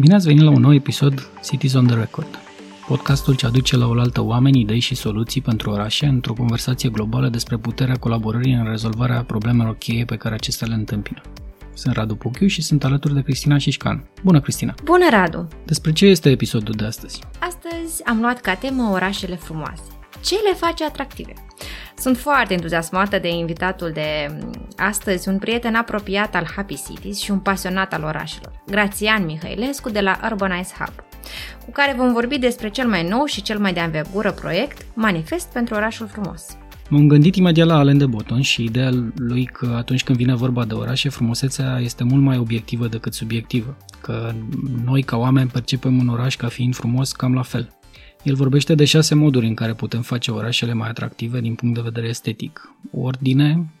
Bine ați venit la un nou episod Cities on the Record, podcastul ce aduce la oaltă oameni, idei și soluții pentru orașe într-o conversație globală despre puterea colaborării în rezolvarea problemelor cheie pe care acestea le întâmpină. Sunt Radu Puchiu și sunt alături de Cristina Șișcan. Bună, Cristina! Bună, Radu! Despre ce este episodul de astăzi? Astăzi am luat ca temă orașele frumoase. Ce le face atractive? Sunt foarte entuziasmată de invitatul de astăzi, un prieten apropiat al Happy Cities și un pasionat al orașelor, Grațian Mihailescu de la Urbanize Hub, cu care vom vorbi despre cel mai nou și cel mai de anvergură proiect, Manifest pentru orașul frumos. M-am gândit imediat la Alain de Botton și ideea lui că atunci când vine vorba de orașe, frumusețea este mult mai obiectivă decât subiectivă, că noi ca oameni percepem un oraș ca fiind frumos cam la fel. El vorbește de șase moduri în care putem face orașele mai atractive din punct de vedere estetic. Ordine, uh,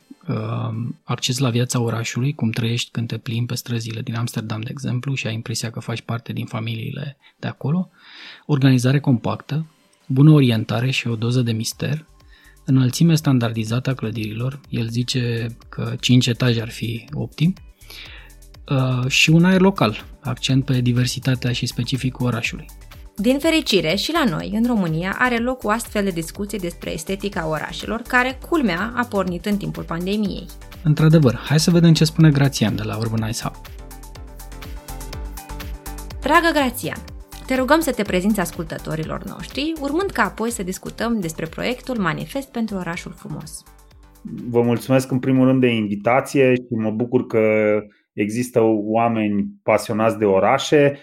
acces la viața orașului, cum trăiești când te plimbi pe străzile din Amsterdam, de exemplu, și ai impresia că faci parte din familiile de acolo, organizare compactă, bună orientare și o doză de mister, înălțime standardizată a clădirilor, el zice că 5 etaje ar fi optim, uh, și un aer local, accent pe diversitatea și specificul orașului. Din fericire, și la noi, în România, are loc o astfel de discuție despre estetica orașelor, care, culmea, a pornit în timpul pandemiei. Într-adevăr, hai să vedem ce spune Grațian de la Urbanize Hub. Dragă Grațian, te rugăm să te prezinți ascultătorilor noștri, urmând ca apoi să discutăm despre proiectul Manifest pentru orașul frumos. Vă mulțumesc în primul rând de invitație și mă bucur că există oameni pasionați de orașe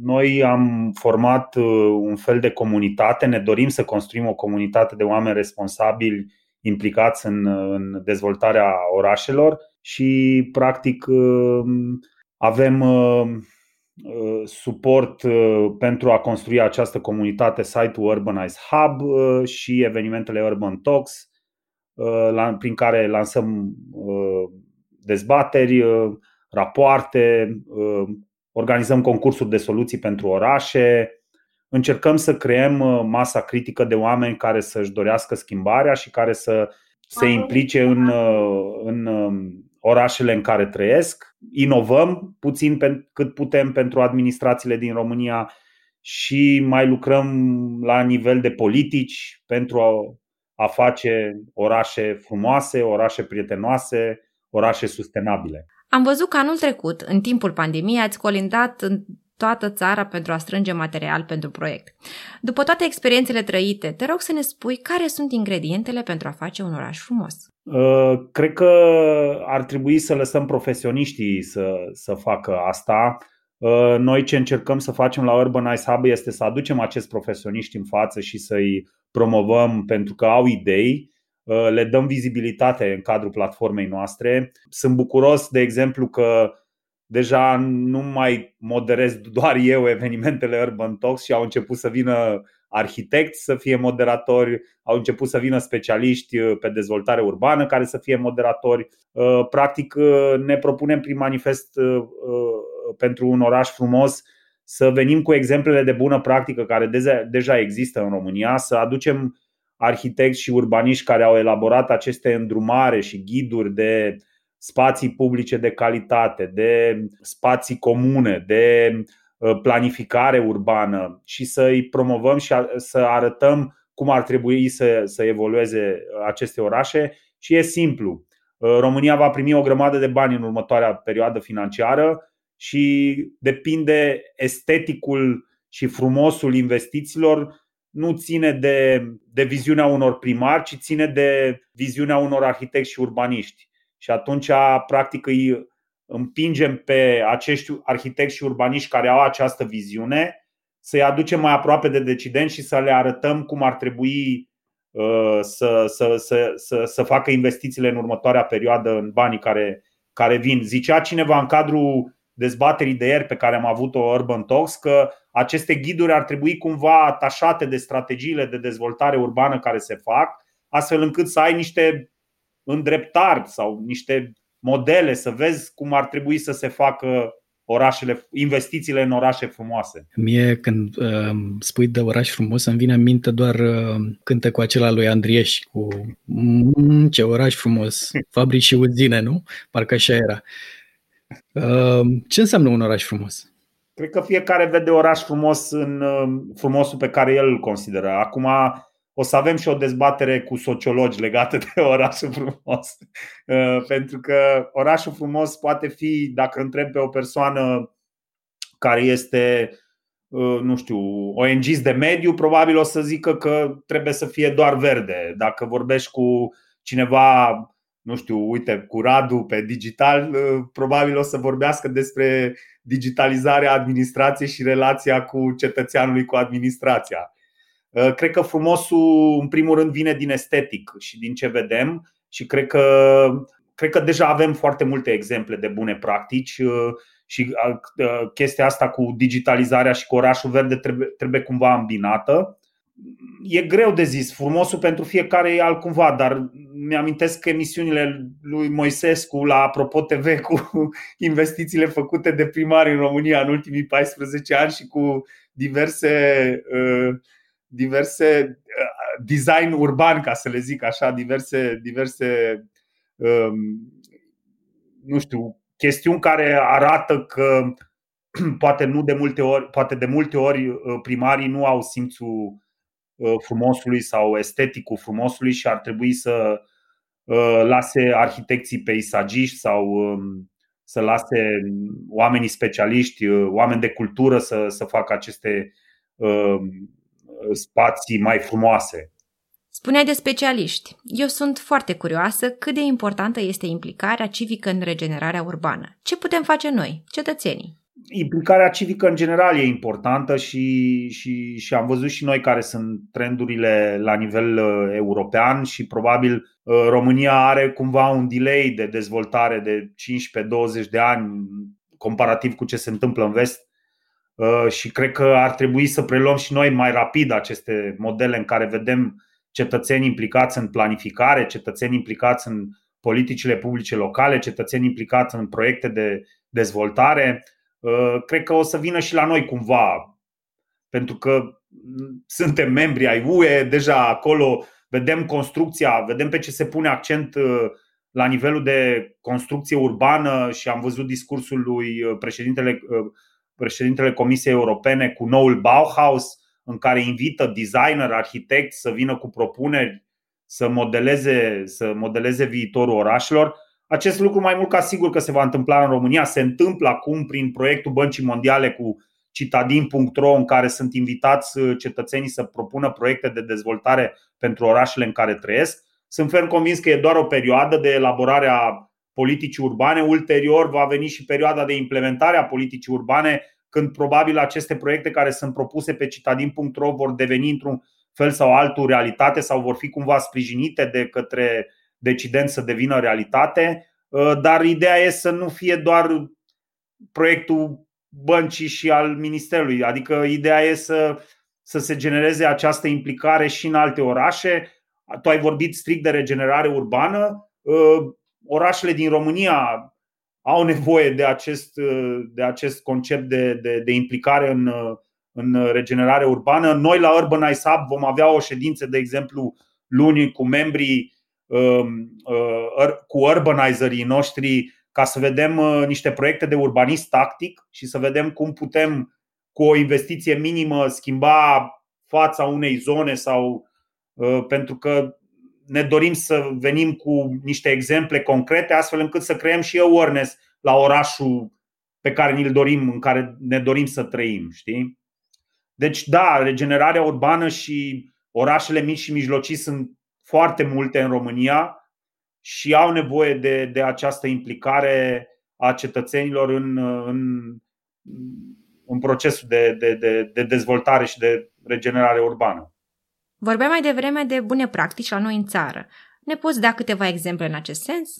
noi am format uh, un fel de comunitate, ne dorim să construim o comunitate de oameni responsabili implicați în, în dezvoltarea orașelor și, practic, uh, avem uh, suport pentru a construi această comunitate site-ul Urbanize Hub și evenimentele Urban Talks, prin care lansăm dezbateri, rapoarte, organizăm concursuri de soluții pentru orașe, încercăm să creăm uh, masa critică de oameni care să-și dorească schimbarea și care să se implice în, uh, în um, orașele în care trăiesc. Inovăm puțin pe cât putem pentru administrațiile din România și mai lucrăm la nivel de politici pentru a, a face orașe frumoase, orașe prietenoase, orașe sustenabile. Am văzut că anul trecut, în timpul pandemiei, ați colindat în toată țara pentru a strânge material pentru proiect. După toate experiențele trăite, te rog să ne spui care sunt ingredientele pentru a face un oraș frumos. Uh, cred că ar trebui să lăsăm profesioniștii să, să facă asta. Uh, noi ce încercăm să facem la Urbanize Hub este să aducem acești profesioniști în față și să-i promovăm pentru că au idei Uh, le dăm vizibilitate în cadrul platformei noastre. Sunt bucuros, de exemplu, că deja nu mai moderez doar eu evenimentele Urban Talks și au început să vină arhitecți să fie moderatori, au început să vină specialiști uh, pe dezvoltare urbană care să fie moderatori. Uh, practic ne propunem prin manifest pentru un oraș frumos să venim cu exemplele de bună practică care deja există în România, să aducem arhitecți și urbaniști care au elaborat aceste îndrumare și ghiduri de spații publice de calitate, de spații comune, de uh, planificare urbană și să îi promovăm și să arătăm cum ar trebui să, să evolueze aceste orașe. Și e simplu. Uh, România va primi o grămadă de bani în următoarea perioadă financiară și depinde esteticul și frumosul investițiilor nu ține de, de viziunea unor primari, ci ține de viziunea unor arhitecți și urbaniști. Și atunci, practic, îi împingem pe acești arhitecți și urbaniști care au această viziune să-i aducem mai aproape de decidenți și să le arătăm cum ar trebui uh, să, să, să, să, să facă investițiile în următoarea perioadă în banii care, care vin. Zicea cineva în cadrul dezbaterii de ieri pe care am avut-o Urban Talks că aceste ghiduri ar trebui cumva atașate de strategiile de dezvoltare urbană care se fac, astfel încât să ai niște îndreptari sau niște modele să vezi cum ar trebui să se facă orașele, investițiile în orașe frumoase. Mie când uh, spui de oraș frumos îmi vine în minte doar uh, cu acela lui Andrieș cu mm, ce oraș frumos, fabrici și uzine, nu? Parcă așa era. Uh, ce înseamnă un oraș frumos? Cred că fiecare vede oraș frumos în frumosul pe care el îl consideră. Acum o să avem și o dezbatere cu sociologi legată de orașul frumos. Pentru că orașul frumos poate fi, dacă întreb pe o persoană care este Uh, nu știu, ong de mediu, probabil o să zică că trebuie să fie doar verde. Dacă vorbești cu cineva, nu știu, uite, cu Radu pe digital, uh, probabil o să vorbească despre digitalizarea administrației și relația cu cetățeanului cu administrația. Uh, cred că frumosul, în primul rând, vine din estetic și din ce vedem și cred că, cred că deja avem foarte multe exemple de bune practici și chestia asta cu digitalizarea și cu orașul verde trebuie, trebuie cumva îmbinată. E greu de zis, frumosul pentru fiecare e altcumva, dar mi-amintesc emisiunile lui Moisescu la Apropo TV cu investițiile făcute de primari în România în ultimii 14 ani și cu diverse, diverse design urban, ca să le zic așa, diverse, diverse nu știu, chestiuni care arată că poate nu de multe ori, poate de multe ori uh, primarii nu au simțul uh, frumosului sau esteticul frumosului și ar trebui să uh, lase arhitecții peisagiști sau um, să lase oamenii specialiști, oameni de cultură să, să facă aceste spații mai frumoase. Spuneai de specialiști. Eu sunt foarte curioasă cât de importantă este implicarea civică în regenerarea urbană. Ce putem face noi, cetățenii? Implicarea civică în general e importantă și, și, și am văzut și noi care sunt trendurile la nivel uh, european și probabil uh, România are cumva un delay de dezvoltare de 15-20 de ani comparativ cu ce se întâmplă în vest uh, și cred că ar trebui să preluăm și noi mai rapid aceste modele în care vedem cetățeni implicați în planificare, cetățeni implicați în politicile publice locale, cetățeni implicați în proiecte de dezvoltare. Uh, cred că o să vină și la noi cumva, pentru că suntem membri ai UE, deja acolo vedem construcția, vedem pe ce se pune accent uh, la nivelul de construcție urbană și am văzut discursul lui uh, președintele, președintele Comisiei Europene cu noul Bauhaus, în care invită designer, arhitect să vină cu propuneri să modeleze, să modeleze viitorul orașelor. Acest lucru mai mult ca sigur că se va întâmpla în România. Se întâmplă acum prin proiectul Băncii Mondiale cu citadin.ro în care sunt invitați cetățenii să propună proiecte de dezvoltare pentru orașele în care trăiesc. Sunt ferm convins că e doar o perioadă de elaborare a politicii urbane. Ulterior va veni și perioada de implementare a politicii urbane când probabil aceste proiecte care sunt propuse pe citadin.ro vor deveni într-un fel sau altul realitate sau vor fi cumva sprijinite de către decidenți să devină realitate. Uh, dar ideea e să nu fie doar proiectul băncii și al ministerului. Adică ideea e să, să se genereze această implicare și în alte orașe. Tu ai vorbit strict de regenerare urbană. Uh, orașele din România au nevoie de acest, de acest concept de, de, de implicare în, în regenerare urbană. Noi la Urbanize Hub vom avea o ședință, de exemplu, luni cu membrii, um, uh, cu urbanizerii noștri, ca să vedem uh, niște proiecte de urbanism tactic și să vedem cum putem, cu o investiție minimă, schimba fața unei zone sau uh, pentru că ne dorim să venim cu niște exemple concrete, astfel încât să creăm și awareness la orașul pe care ni-l dorim, în care ne dorim să trăim. Știi? Deci, da, regenerarea urbană și orașele mici și mijlocii sunt foarte multe în România și au nevoie de, de această implicare a cetățenilor în, în, în procesul de, de, de, de dezvoltare și de regenerare urbană. Vorbeam mai devreme de bune practici la noi în țară. Ne poți da câteva exemple în acest sens?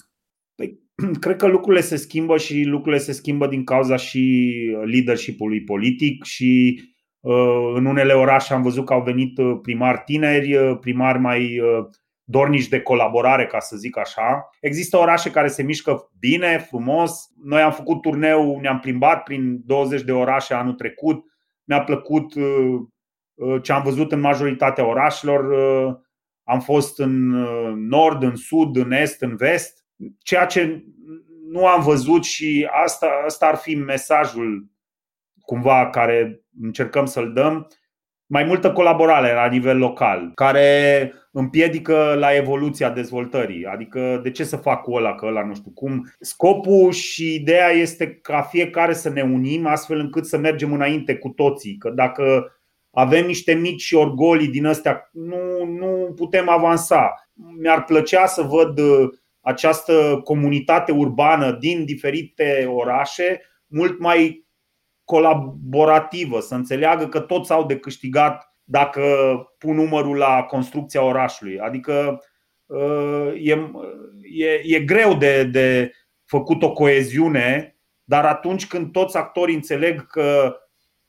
Păi, cred că lucrurile se schimbă și lucrurile se schimbă din cauza și leadership-ului politic și uh, în unele orașe am văzut că au venit uh, primari tineri, uh, primari mai dornici de colaborare, ca să zic așa. Există orașe care se mișcă bine, frumos. Noi am făcut turneu, ne-am plimbat prin 20 de orașe anul trecut. Mi-a plăcut Uh, ce am văzut în majoritatea orașelor. Uh, am fost în uh, nord, în sud, în est, în vest. Ceea ce nu am văzut și asta, asta ar fi mesajul cumva care încercăm să-l dăm, mai multă colaborare la nivel local, care împiedică la evoluția dezvoltării. Adică de ce să fac cu ăla, că ăla nu știu cum. Scopul și ideea este ca fiecare să ne unim astfel încât să mergem înainte cu toții. Că dacă avem niște mici orgolii din astea, nu, nu putem avansa. Mi-ar plăcea să văd uh, această comunitate urbană din diferite orașe mult mai colaborativă, să înțeleagă că toți au de câștigat dacă pun numărul la construcția orașului. Adică uh, e, e, e greu de, de făcut o coeziune, dar atunci când toți actorii înțeleg că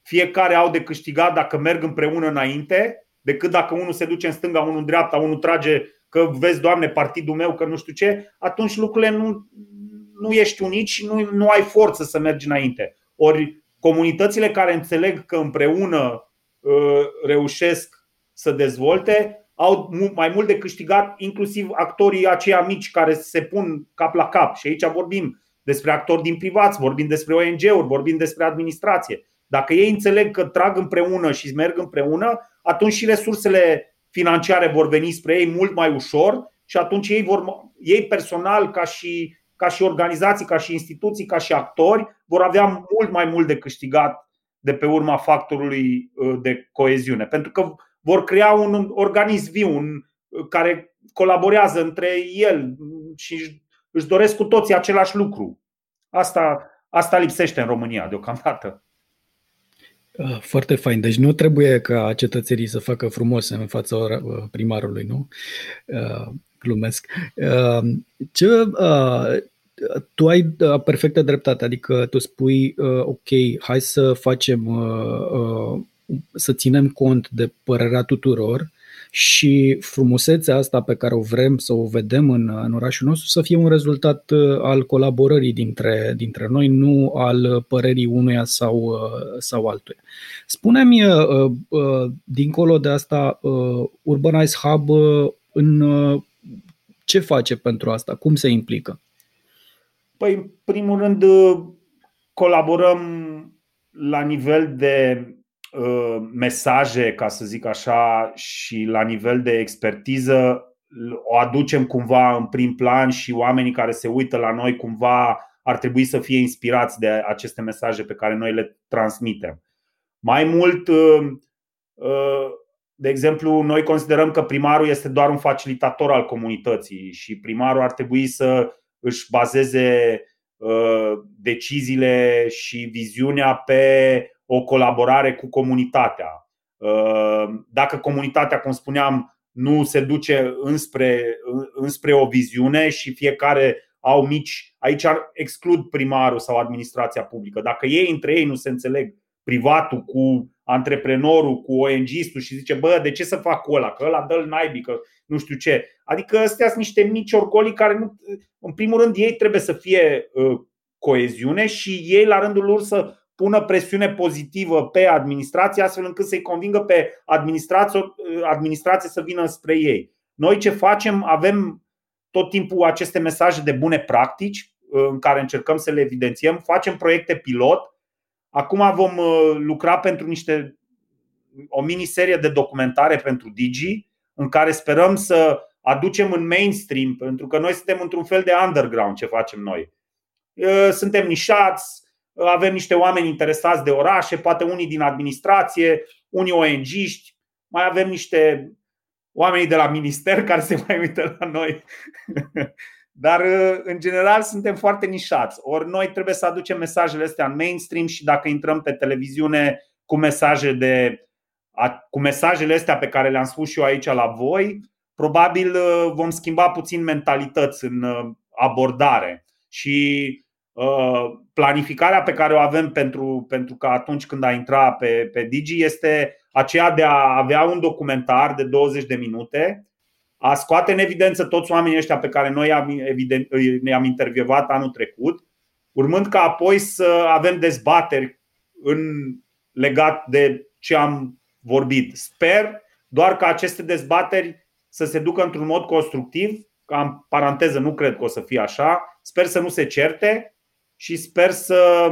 fiecare au de câștigat dacă merg împreună înainte, decât dacă unul se duce în stânga, unul în dreapta, unul trage că vezi, Doamne, partidul meu, că nu știu ce, atunci lucrurile nu, nu ești unici și nu, nu ai forță să mergi înainte. Ori comunitățile care înțeleg că împreună uh, reușesc să dezvolte au mai mult de câștigat, inclusiv actorii aceia mici care se pun cap la cap. Și aici vorbim despre actori din privați, vorbim despre ONG-uri, vorbim despre administrație. Dacă ei înțeleg că trag împreună și merg împreună, atunci și resursele financiare vor veni spre ei mult mai ușor și atunci ei, vor, ei personal, ca și ca și organizații, ca și instituții, ca și actori, vor avea mult mai mult de câștigat de pe urma factorului uh, de coeziune. Pentru că vor crea un organism viu un, uh, care colaborează între el și își doresc cu toții același lucru. Asta, asta lipsește în România deocamdată. Uh, foarte fain. Deci nu trebuie ca cetățenii să facă frumos în fața primarului, nu? Glumesc. Ce, tu ai uh, perfectă dreptate, adică tu spui, uh, ok, hai să facem, uh, să ținem cont de părerea tuturor și frumusețea asta pe care o vrem să o vedem în, în orașul nostru să fie un rezultat al colaborării dintre, dintre noi, nu al părerii unuia sau, sau altuia. Spune-mi, dincolo de asta, Urbanize Hub în ce face pentru asta? Cum se implică? Păi, în primul rând, uh, colaborăm la nivel de uh, mesaje, ca să zic așa, și la nivel de expertiză, o aducem cumva în prim plan și oamenii care se uită la noi cumva ar trebui să fie inspirați de aceste mesaje pe care noi le transmitem. Mai mult, uh, de exemplu, noi considerăm că primarul este doar un facilitator al comunității și primarul ar trebui să își bazeze uh, deciziile și viziunea pe o colaborare cu comunitatea. Uh, dacă comunitatea, cum spuneam, nu se duce înspre, înspre o viziune și fiecare au mici, aici ar exclud primarul sau administrația publică. Dacă ei între ei nu se înțeleg privatul cu antreprenorul, cu ONG-istul și zice, bă, de ce să fac cu ăla? Că ăla dă-l naibii, că nu știu ce. Adică astea sunt niște mici orgolii care, nu, în primul rând, ei trebuie să fie uh, coeziune și ei, la rândul lor, să pună presiune pozitivă pe administrație, astfel încât să-i convingă pe administrație, uh, administrație să vină spre ei. Noi ce facem? Avem tot timpul aceste mesaje de bune practici uh, în care încercăm să le evidențiem, facem proiecte pilot Acum vom uh, lucra pentru niște o miniserie de documentare pentru Digi în care sperăm să aducem în mainstream, pentru că noi suntem într-un fel de underground ce facem noi. Uh, suntem nișați, avem niște oameni interesați de orașe, poate unii din administrație, unii ONG-ști, mai avem niște oameni de la minister care se mai uită la noi. Dar, uh, în general, suntem foarte nișați. Ori noi trebuie să aducem mesajele astea în mainstream și dacă intrăm pe televiziune cu mesaje de cu mesajele astea pe care le-am spus și eu aici la voi, probabil uh, vom schimba puțin mentalități în uh, abordare. Și planificarea pe care o avem pentru, pentru că atunci când a intra pe, pe Digi este aceea de a avea un documentar de 20 de minute a scoate în evidență toți oamenii ăștia pe care noi am, evident, ne-am intervievat anul trecut, urmând ca apoi să avem dezbateri în legat de ce am vorbit. Sper doar că aceste dezbateri să se ducă într-un mod constructiv, ca în paranteză nu cred că o să fie așa, sper să nu se certe și sper să,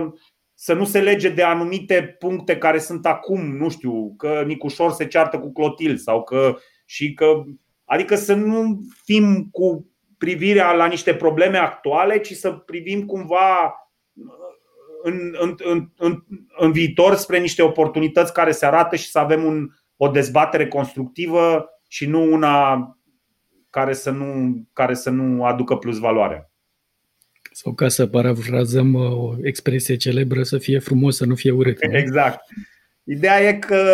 să nu se lege de anumite puncte care sunt acum, nu știu, că Nicușor se ceartă cu Clotil sau că și că adică să nu fim cu privirea la niște probleme actuale, ci să privim cumva în, în, în, în, în viitor spre niște oportunități care se arată și să avem un, o dezbatere constructivă și nu una care să nu, care să nu aducă plus valoare. Sau ca să parafrazăm uh, o expresie celebră, să fie frumos, să nu fie urât. Exact. Ideea e că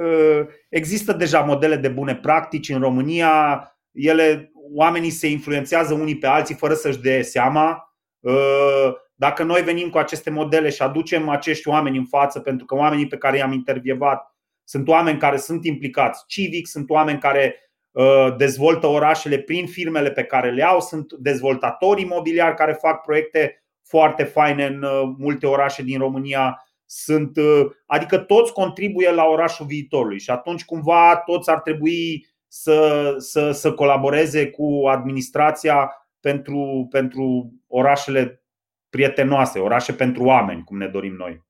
uh, există deja modele de bune practici în România, ele, oamenii se influențează unii pe alții fără să-și dea seama. Uh, dacă noi venim cu aceste modele și aducem acești oameni în față, pentru că oamenii pe care i-am intervievat sunt oameni care sunt implicați civic, sunt oameni care Uh, dezvoltă orașele prin firmele pe care le au, sunt dezvoltatori imobiliari care fac proiecte foarte faine în uh, multe orașe din România. Sunt, uh, adică toți contribuie la orașul viitorului și atunci cumva toți ar trebui să, să, să colaboreze cu administrația pentru, pentru orașele prietenoase, orașe pentru oameni, cum ne dorim noi.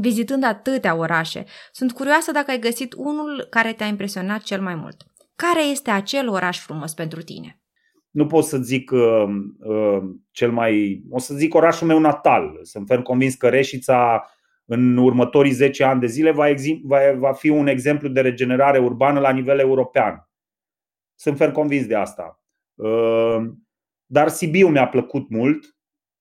Vizitând atâtea orașe, sunt curioasă dacă ai găsit unul care te-a impresionat cel mai mult. Care este acel oraș frumos pentru tine? Nu pot să zic uh, uh, cel mai. O să zic orașul meu natal. Sunt ferm convins că Reșița în următorii 10 ani de zile va, exi- va, va fi un exemplu de regenerare urbană la nivel european. Sunt ferm convins de asta. Uh, dar Sibiu mi-a plăcut mult.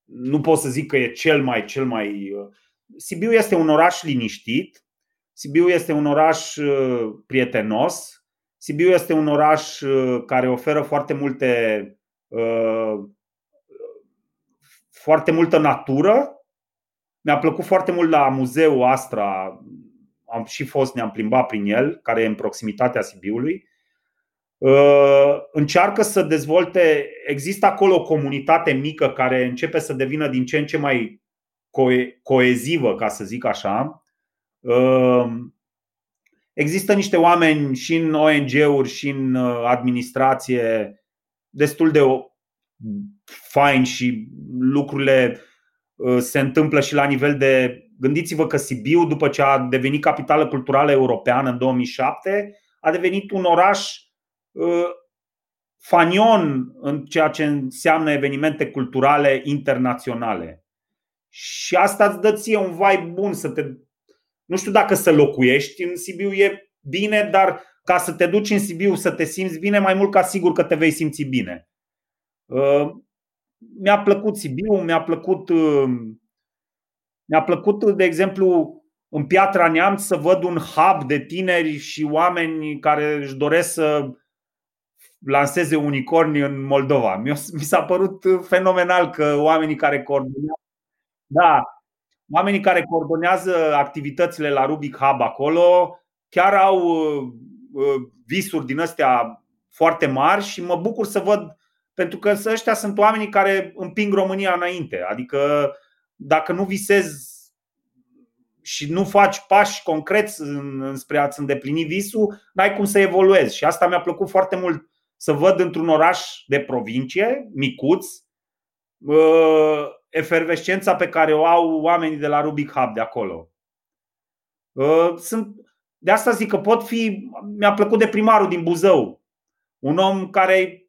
Nu pot să zic că e cel mai, cel mai. Uh, Sibiu este un oraș liniștit. Sibiu este un oraș uh, prietenos Sibiu este un oraș uh, care oferă foarte multe uh, foarte multă natură. Mi-a plăcut foarte mult la muzeul Astra. Am și fost, ne-am plimbat prin el, care e în proximitatea Sibiului. Uh, încearcă să dezvolte, există acolo o comunitate mică care începe să devină din ce în ce mai coezivă, ca să zic așa. Există niște oameni și în ONG-uri și în uh, administrație destul de fain și lucrurile uh, se întâmplă și la nivel de. Gândiți-vă că Sibiu, după ce a devenit capitală culturală europeană în 2007, a devenit un oraș uh, fanion în ceea ce înseamnă evenimente culturale internaționale. Și asta îți dă ție un vibe bun să te nu știu dacă să locuiești în Sibiu e bine, dar ca să te duci în Sibiu să te simți bine, mai mult ca sigur că te vei simți bine. Uh, mi-a plăcut Sibiu, mi-a plăcut, uh, mi-a plăcut, de exemplu, în Piatra Neamț să văd un hub de tineri și oameni care își doresc să lanseze unicorni în Moldova. Mi s-a părut fenomenal că oamenii care coordonează da, oamenii care coordonează activitățile la Rubik Hub acolo chiar au uh, uh, visuri din astea foarte mari și mă bucur să văd pentru că ăștia sunt oamenii care împing România înainte. Adică dacă nu visezi și nu faci pași concreți spre a-ți îndeplini visul, n-ai cum să evoluezi. Și asta mi-a plăcut foarte mult să văd într-un oraș de provincie, micuț, uh, efervescența pe care o au oamenii de la Rubik Hub de acolo. Uh, sunt, de asta zic că pot fi. Mi-a plăcut de primarul din Buzău. Un om care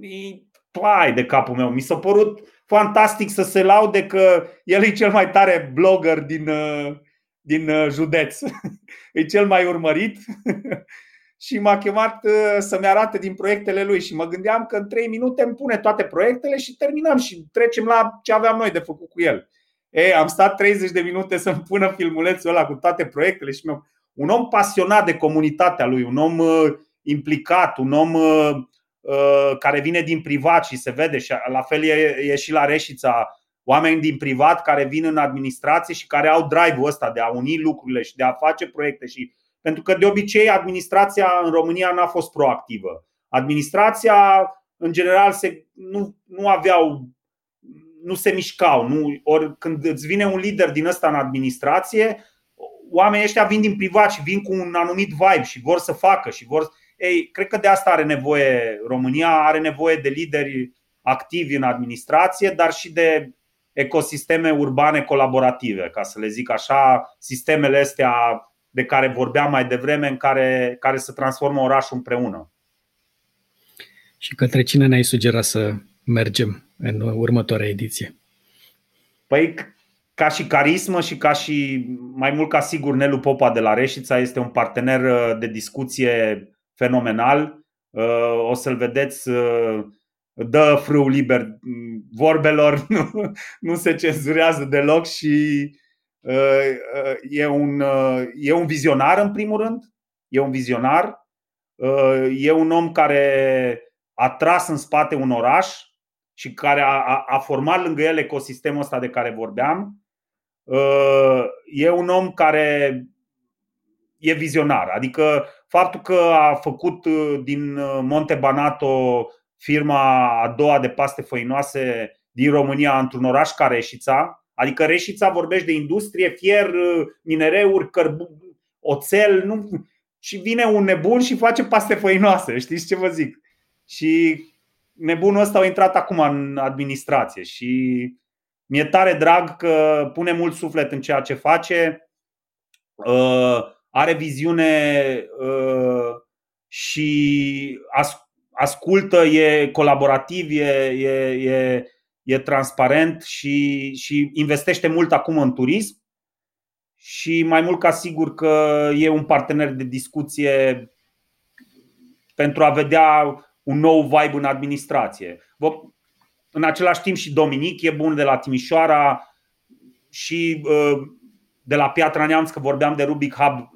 e plai de capul meu. Mi s-a părut fantastic să se laude că el e cel mai tare blogger din, uh, din uh, județ. e cel mai urmărit și m-a chemat uh, să-mi arate din proiectele lui și mă gândeam că în 3 minute îmi pune toate proiectele și terminăm și trecem la ce aveam noi de făcut cu el. Ei, am stat 30 de minute să-mi pună filmulețul ăla cu toate proiectele și mi un om pasionat de comunitatea lui, un om uh, implicat, un om uh, care vine din privat și se vede și la fel e, e și la Reșița oameni din privat care vin în administrație și care au drive-ul ăsta de a uni lucrurile și de a face proiecte și pentru că de obicei administrația în România n-a fost proactivă. Administrația, în general, se, nu, nu aveau, nu se mișcau. Nu, ori când îți vine un lider din ăsta în administrație, oamenii ăștia vin din privat și vin cu un anumit vibe și vor să facă și vor. Ei, cred că de asta are nevoie România, are nevoie de lideri activi în administrație, dar și de ecosisteme urbane colaborative, ca să le zic așa, sistemele astea de care vorbeam mai devreme, în care, care se transformă orașul împreună. Și către cine ne-ai sugera să mergem în următoarea ediție? Păi, ca și carismă și ca și, mai mult ca sigur, Nelu Popa de la Reșița este un partener uh, de discuție fenomenal. Uh, o să-l vedeți, uh, dă frâu liber mm, vorbelor, nu, nu se cenzurează deloc și e un, e un vizionar în primul rând. E un vizionar. E un om care a tras în spate un oraș și care a, a, a format lângă el ecosistemul ăsta de care vorbeam. E un om care e vizionar. Adică faptul că a făcut din Monte Banato firma a doua de paste făinoase din România într-un oraș ca Reșița, adică Reșița vorbește de industrie, fier, minereuri, cărbu, oțel, nu, și vine un nebun și face paste făinoase, știți ce vă zic? Și nebunul ăsta a intrat acum în administrație și mi-e tare drag că pune mult suflet în ceea ce face, uh, are viziune uh, și ascultă, e colaborativ, e, e, e, e transparent și, și investește mult acum în turism și mai mult ca sigur că e un partener de discuție pentru a vedea un nou vibe în administrație. În același timp și Dominic e bun de la Timișoara și uh, de la Piatra Neamț, că vorbeam de Rubic Hub,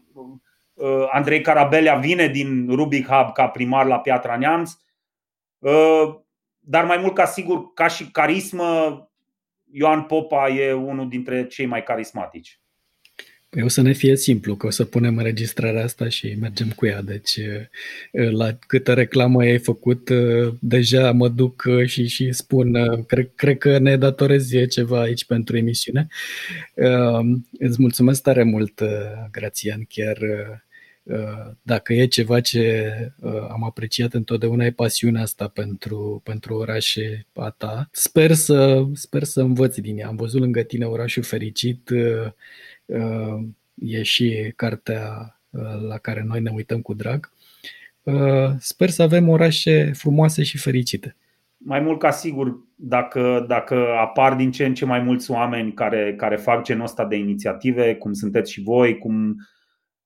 uh, Andrei Carabelea vine din Rubic Hub ca primar la Piatra Neamț, uh, dar mai mult ca sigur, ca și carismă, Ioan Popa e unul dintre cei mai carismatici. Păi o să ne fie simplu, că o să punem înregistrarea asta și mergem cu ea. Deci, la câtă reclamă ai făcut, deja mă duc și, și spun, cred, cred că ne datorezi ceva aici pentru emisiune. Îți mulțumesc tare mult, Grațian, chiar dacă e ceva ce am apreciat întotdeauna e pasiunea asta pentru, pentru orașe a ta. Sper să, sper să învăț din ea. Am văzut lângă tine orașul fericit, Uh, e și cartea uh, la care noi ne uităm cu drag. Uh, sper să avem orașe frumoase și fericite. Mai mult ca sigur, dacă, dacă apar din ce în ce mai mulți oameni care, care fac genul ăsta de inițiative, cum sunteți și voi, cum,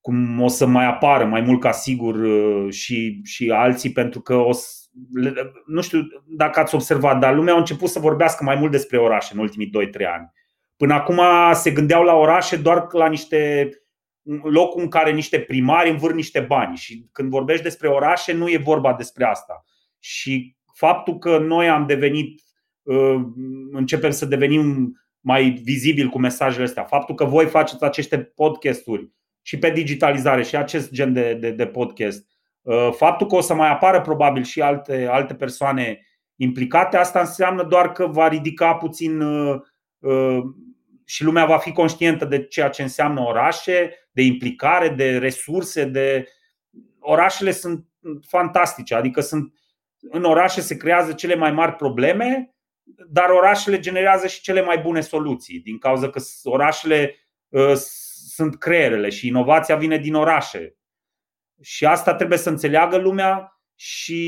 cum o să mai apară mai mult ca sigur și, și alții, pentru că o să, nu știu dacă ați observat, dar lumea a început să vorbească mai mult despre orașe în ultimii 2-3 ani. Până acum se gândeau la orașe doar la niște locuri în care niște primari învâr niște bani și când vorbești despre orașe nu e vorba despre asta. Și faptul că noi am devenit, uh, începem să devenim mai vizibil cu mesajele astea, faptul că voi faceți aceste podcasturi și pe digitalizare și acest gen de, de, de podcast, uh, faptul că o să mai apară probabil și alte, alte persoane implicate, asta înseamnă doar că va ridica puțin uh, și lumea va fi conștientă de ceea ce înseamnă orașe, de implicare, de resurse, de orașele sunt fantastice, adică sunt în orașe se creează cele mai mari probleme, dar orașele generează și cele mai bune soluții, din cauza că orașele uh, sunt creierele și inovația vine din orașe. Și asta trebuie să înțeleagă lumea și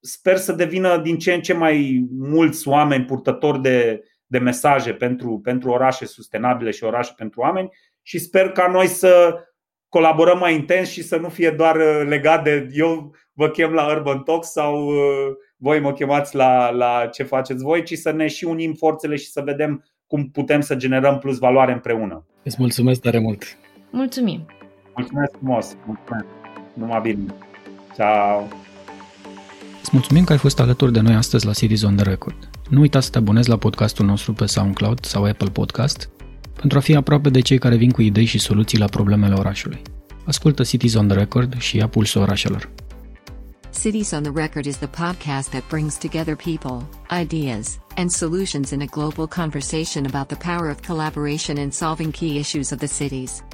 sper să devină din ce în ce mai mulți oameni purtători de, de mesaje pentru, pentru orașe sustenabile și orașe pentru oameni și sper ca noi să colaborăm mai intens și să nu fie doar uh, legat de eu vă chem la Urban Talks sau uh, voi mă chemați la, la ce faceți voi, ci să ne și unim forțele și să vedem cum putem să generăm plus valoare împreună. Îți mulțumesc tare mult! Mulțumim! Mulțumesc frumos! Mulțumesc! Numai bine! Ciao! Îți mulțumim că ai fost alături de noi astăzi la Cities on the Record. Nu uita să te abonezi la podcastul nostru pe SoundCloud sau Apple Podcast pentru a fi aproape de cei care vin cu idei și soluții la problemele orașului. Ascultă Cities on the Record și ia pulsul orașelor. Cities on the Record is the podcast that brings together people, ideas, and solutions in a global conversation about the power of collaboration in solving key issues of the cities.